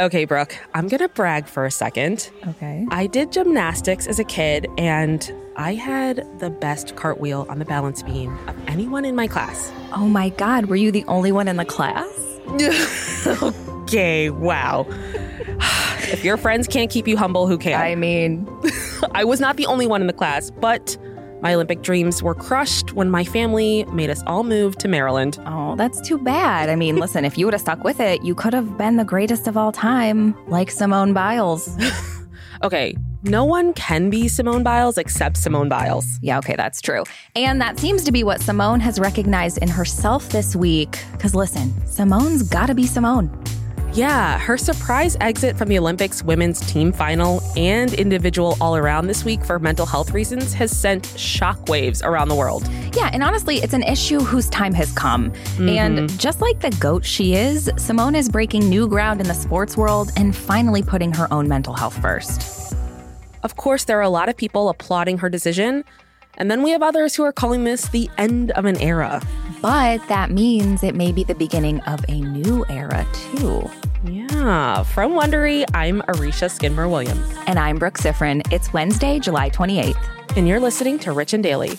Okay, Brooke, I'm gonna brag for a second. Okay. I did gymnastics as a kid, and I had the best cartwheel on the balance beam of anyone in my class. Oh my God, were you the only one in the class? okay, wow. if your friends can't keep you humble, who can? I mean, I was not the only one in the class, but my Olympic dreams were crushed when my family made us all move to Maryland. oh, that's too bad. I mean, listen, if you would have stuck with it, you could have been the greatest of all time, like Simone Biles. Okay, no one can be Simone Biles except Simone Biles. Yeah, okay, that's true. And that seems to be what Simone has recognized in herself this week. Because listen, Simone's gotta be Simone. Yeah, her surprise exit from the Olympics women's team final and individual all around this week for mental health reasons has sent shockwaves around the world. Yeah, and honestly, it's an issue whose time has come. And mm-hmm. just like the goat she is, Simone is breaking new ground in the sports world and finally putting her own mental health first. Of course, there are a lot of people applauding her decision, and then we have others who are calling this the end of an era. But that means it may be the beginning of a new era, too. Yeah, from Wondery, I'm Arisha Skidmore Williams, And I'm Brooke Sifrin. It's Wednesday, July 28th. and you're listening to Rich and Daily.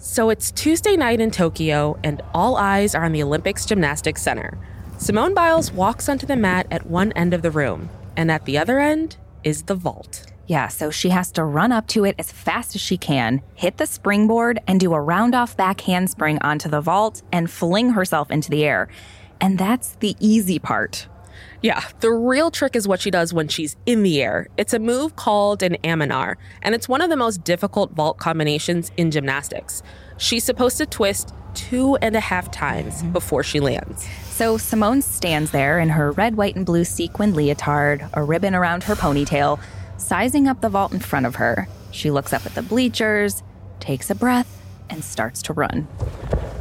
So it's Tuesday night in Tokyo, and all eyes are on the Olympics Gymnastics Center. Simone Biles walks onto the mat at one end of the room, and at the other end is the vault. Yeah, so she has to run up to it as fast as she can, hit the springboard, and do a round off back handspring onto the vault and fling herself into the air. And that's the easy part. Yeah, the real trick is what she does when she's in the air. It's a move called an Amanar, and it's one of the most difficult vault combinations in gymnastics. She's supposed to twist two and a half times mm-hmm. before she lands. So Simone stands there in her red, white, and blue sequin leotard, a ribbon around her ponytail, sizing up the vault in front of her. She looks up at the bleachers, takes a breath, and starts to run.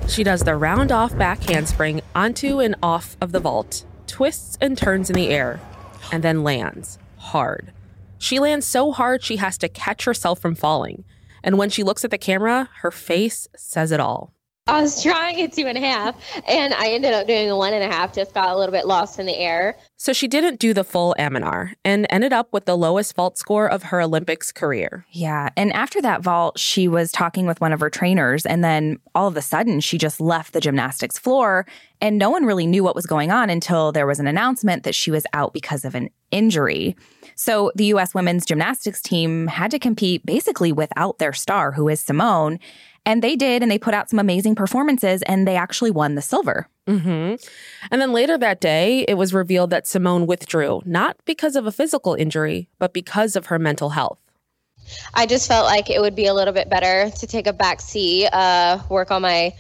She does the round off back handspring onto and off of the vault, twists and turns in the air, and then lands hard. She lands so hard she has to catch herself from falling. And when she looks at the camera, her face says it all. I was trying a two and a half, and I ended up doing a one and a half. Just got a little bit lost in the air. So she didn't do the full Amanar and ended up with the lowest vault score of her Olympics career. Yeah. And after that vault, she was talking with one of her trainers, and then all of a sudden, she just left the gymnastics floor, and no one really knew what was going on until there was an announcement that she was out because of an injury. So the US women's gymnastics team had to compete basically without their star, who is Simone. And they did, and they put out some amazing performances, and they actually won the silver. hmm And then later that day, it was revealed that Simone withdrew, not because of a physical injury, but because of her mental health. I just felt like it would be a little bit better to take a back seat, uh, work on my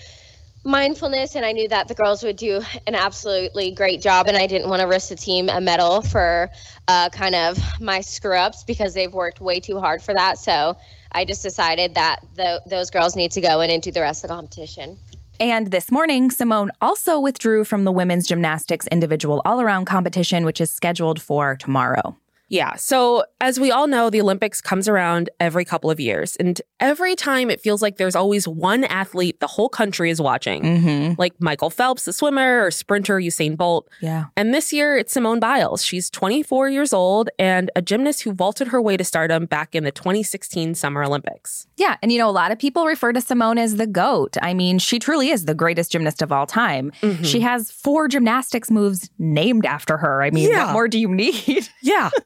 mindfulness, and I knew that the girls would do an absolutely great job, and I didn't want to risk the team a medal for uh, kind of my screw ups because they've worked way too hard for that. So I just decided that the, those girls need to go in and do the rest of the competition. And this morning, Simone also withdrew from the women's gymnastics individual all around competition, which is scheduled for tomorrow. Yeah. So, as we all know, the Olympics comes around every couple of years. And every time it feels like there's always one athlete the whole country is watching, Mm-hmm. like Michael Phelps, the swimmer, or sprinter Usain Bolt. Yeah. And this year, it's Simone Biles. She's 24 years old and a gymnast who vaulted her way to stardom back in the 2016 Summer Olympics. Yeah. And you know, a lot of people refer to Simone as the GOAT. I mean, she truly is the greatest gymnast of all time. Mm-hmm. She has four gymnastics moves named after her. I mean, Yeah. what more do you need? Yeah.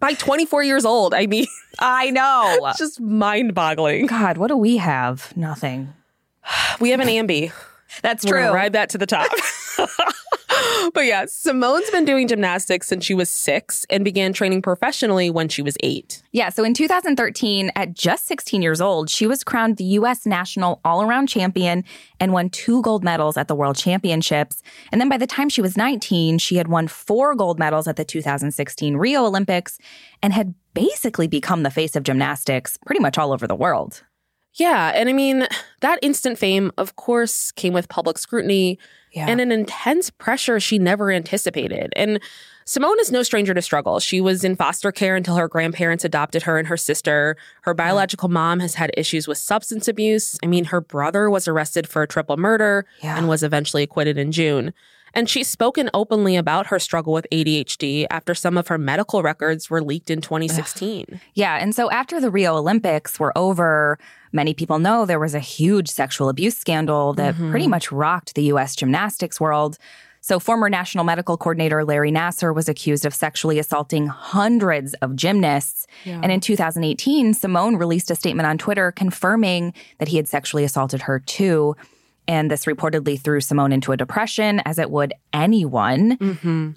By 24 years old. I mean, I know. it's just mind boggling. God, what do we have? Nothing. We have an Ambi. That's true. ride that to the top. but yeah, Simone's been doing gymnastics since she was six and began training professionally when she was eight. Yeah, so in 2013, at just 16 years old, she was crowned the U.S. national all around champion and won two gold medals at the World Championships. And then by the time she was 19, she had won four gold medals at the 2016 Rio Olympics and had basically become the face of gymnastics pretty much all over the world. Yeah, and I mean, that instant fame, of course, came with public scrutiny Yeah. and an intense pressure she never anticipated. And Simone is no stranger to struggle. She was in foster care until her grandparents adopted her and her sister. Her biological mom has had issues with substance abuse. I mean, her brother was arrested for a triple murder Yeah. and was eventually acquitted in June. And she's spoken openly about her struggle with ADHD after some of her medical records were leaked in 2016. Yeah. And so after the Rio Olympics were over, many people know there was a huge sexual abuse scandal that mm-hmm. pretty much rocked the US gymnastics world. So, former National Medical Coordinator Larry Nassar was accused of sexually assaulting hundreds of gymnasts. And in 2018, Simone released a statement on Twitter confirming that he had sexually assaulted her too. And this reportedly threw Simone into a depression, as it would anyone.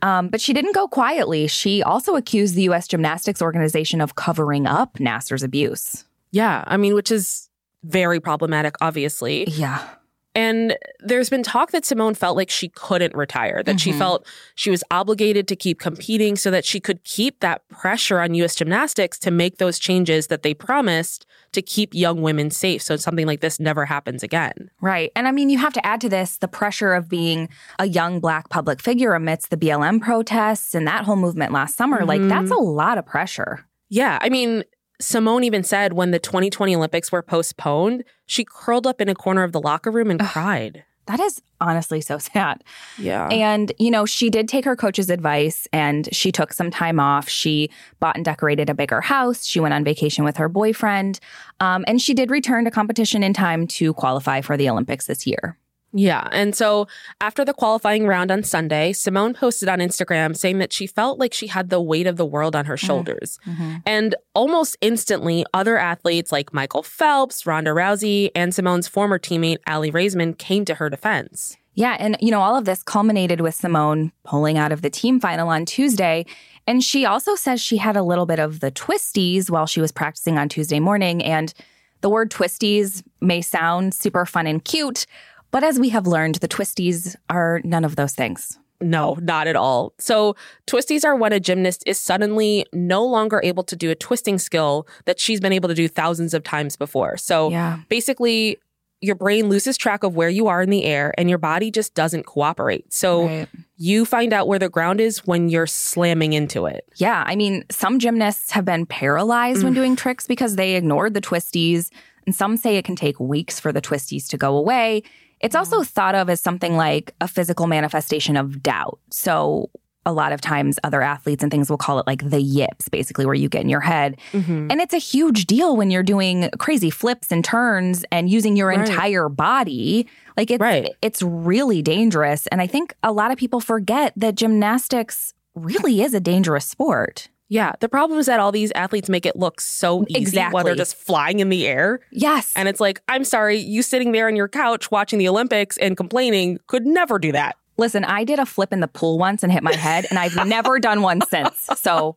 Um, but she didn't go quietly. She also accused the U.S. Gymnastics Organization of covering up Nassar's abuse. Yeah, I mean, which is very problematic, obviously. Yeah. And there's been talk that Simone felt like she couldn't retire, that she mm-hmm. felt she was obligated to keep competing so that she could keep that pressure on US gymnastics to make those changes that they promised to keep young women safe so something like this never happens again. Right. And I mean, you have to add to this the pressure of being a young Black public figure amidst the BLM protests and that whole movement last summer. Like, that's mm-hmm. a lot of pressure. Yeah, I mean, Simone even said when the 2020 Olympics were postponed, she curled up in a corner of the locker room and cried. That is honestly so sad. Yeah. And, you know, she did take her coach's advice and she took some time off. She bought and decorated a bigger house. She went on vacation with her boyfriend. Um, and she did return to competition in time to qualify for the Olympics this year. Yeah. And so after the qualifying round on Sunday, Simone posted on Instagram saying that she felt like she had the weight of the world on her mm-hmm. shoulders. Mm-hmm. And almost instantly, other athletes like Michael Phelps, Ronda Rousey, and Simone's former teammate, Aly Raisman came to her defense. Yeah. And, you know, all of this culminated with Simone pulling out of the team final on Tuesday. And she also says she had a little bit of the twisties while she was practicing on Tuesday morning. And the word twisties may sound super fun and cute, but as we have learned, the twisties are none of those things. No, not at all. So, twisties are when a gymnast is suddenly no longer able to do a twisting skill that she's been able to do thousands of times before. So, Yeah. basically, your brain loses track of where you are in the air and your body just doesn't cooperate. So, Right. you find out where the ground is when you're slamming into it. Yeah, I mean, some gymnasts have been paralyzed when mm. doing tricks because they ignored the twisties, and some say it can take weeks for the twisties to go away. It's also mm-hmm. thought of as something like a physical manifestation of doubt. So, a lot of times, other athletes and things will call it like the yips, basically, where you get in your head. Mm-hmm. And it's a huge deal when you're doing crazy flips and turns and using your Right. entire body. Like it's Right. it's really dangerous. And I think a lot of people forget that gymnastics really is a dangerous sport. Yeah. The problem is that all these athletes make it look so easy exactly. while they're just flying in the air. Yes. And it's like, I'm sorry, you sitting there on your couch watching the Olympics and complaining could never do that. Listen, I did a flip in the pool once and hit my head, and I've never done one since. So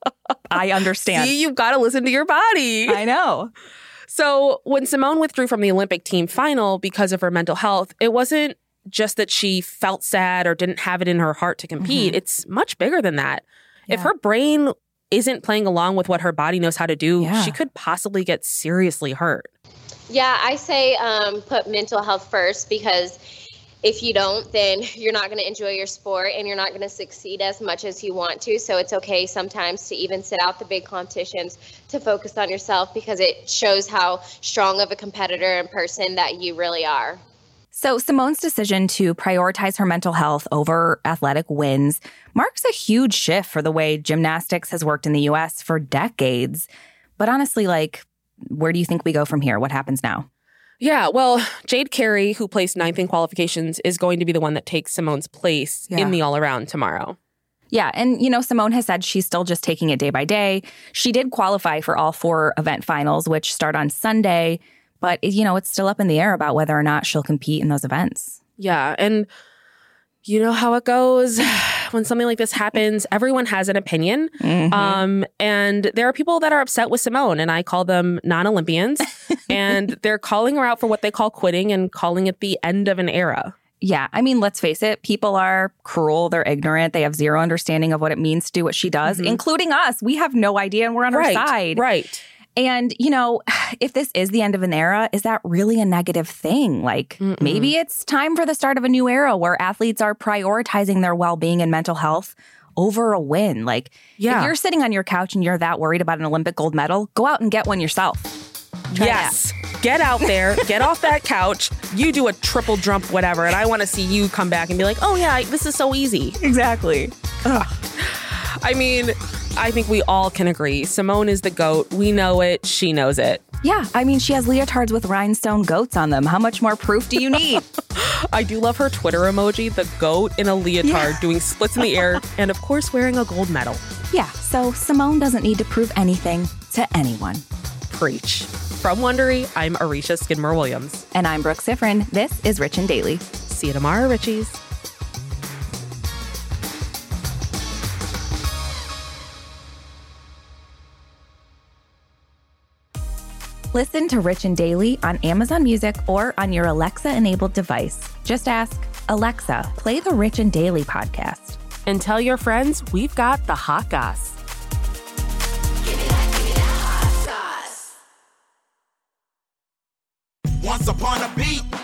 I understand. See, you've got to listen to your body. I know. So, when Simone withdrew from the Olympic team final because of her mental health, it wasn't just that she felt sad or didn't have it in her heart to compete. It's much bigger than that. If Mm-hmm. Her brain isn't playing along with what her body knows how to do, Yeah. she could possibly get seriously hurt. Yeah, I say um, put mental health first because if you don't, then you're not going to enjoy your sport and you're not going to succeed as much as you want to. So it's okay sometimes to even sit out the big competitions to focus on yourself because it shows how strong of a competitor and person that you really are. So, Simone's decision to prioritize her mental health over athletic wins marks a huge shift for the way gymnastics has worked in the US for decades. But honestly, like, where do you think we go from here? What happens now? Yeah, well, Jade Carey, who placed ninth in qualifications, is going to be the one that takes Simone's place Yeah. in the all around tomorrow. Yeah, and you know, Simone has said she's still just taking it day by day. She did qualify for all four event finals, which start on Sunday, but you know, it's still up in the air about whether or not she'll compete in those events. Yeah, and you know how it goes when something like this happens. Everyone has an opinion, um, and there are people that are upset with Simone, and I call them non-Olympians, and they're calling her out for what they call quitting and calling it the end of an era. Yeah, I mean, let's face it, people are cruel, they're ignorant, they have zero understanding of what it means to do what she does, including us. We have no idea and we're on her side. right. And, you know, if this is the end of an era, is that really a negative thing? Like maybe it's time for the start of a new era where athletes are prioritizing their well being and mental health over a win. Like, Yeah. if you're sitting on your couch and you're that worried about an Olympic gold medal, go out and get one yourself. Try yes. Get out there, get off that couch. You do a triple jump, whatever, and I want to see you come back and be like, "Oh yeah, this is so easy." Exactly. I mean, I think we all can agree. Simone is the goat. We know it. She knows it. Yeah, I mean, she has leotards with rhinestone goats on them. How much more proof do you need? I do love her Twitter emoji, the goat in a leotard Yeah. doing splits in the air, and of course wearing a gold medal. yeah, so Simone doesn't need to prove anything to anyone. Preach. From Wondery, I'm Arisha Skidmore Williams. And I'm Brooke Sifrin. This is Rich and Daily. See you tomorrow, Richies. Listen to Rich and Daily on Amazon Music or on your Alexa enabled device. Just ask, Alexa, play the Rich and Daily podcast. And tell your friends we've got the hot goss.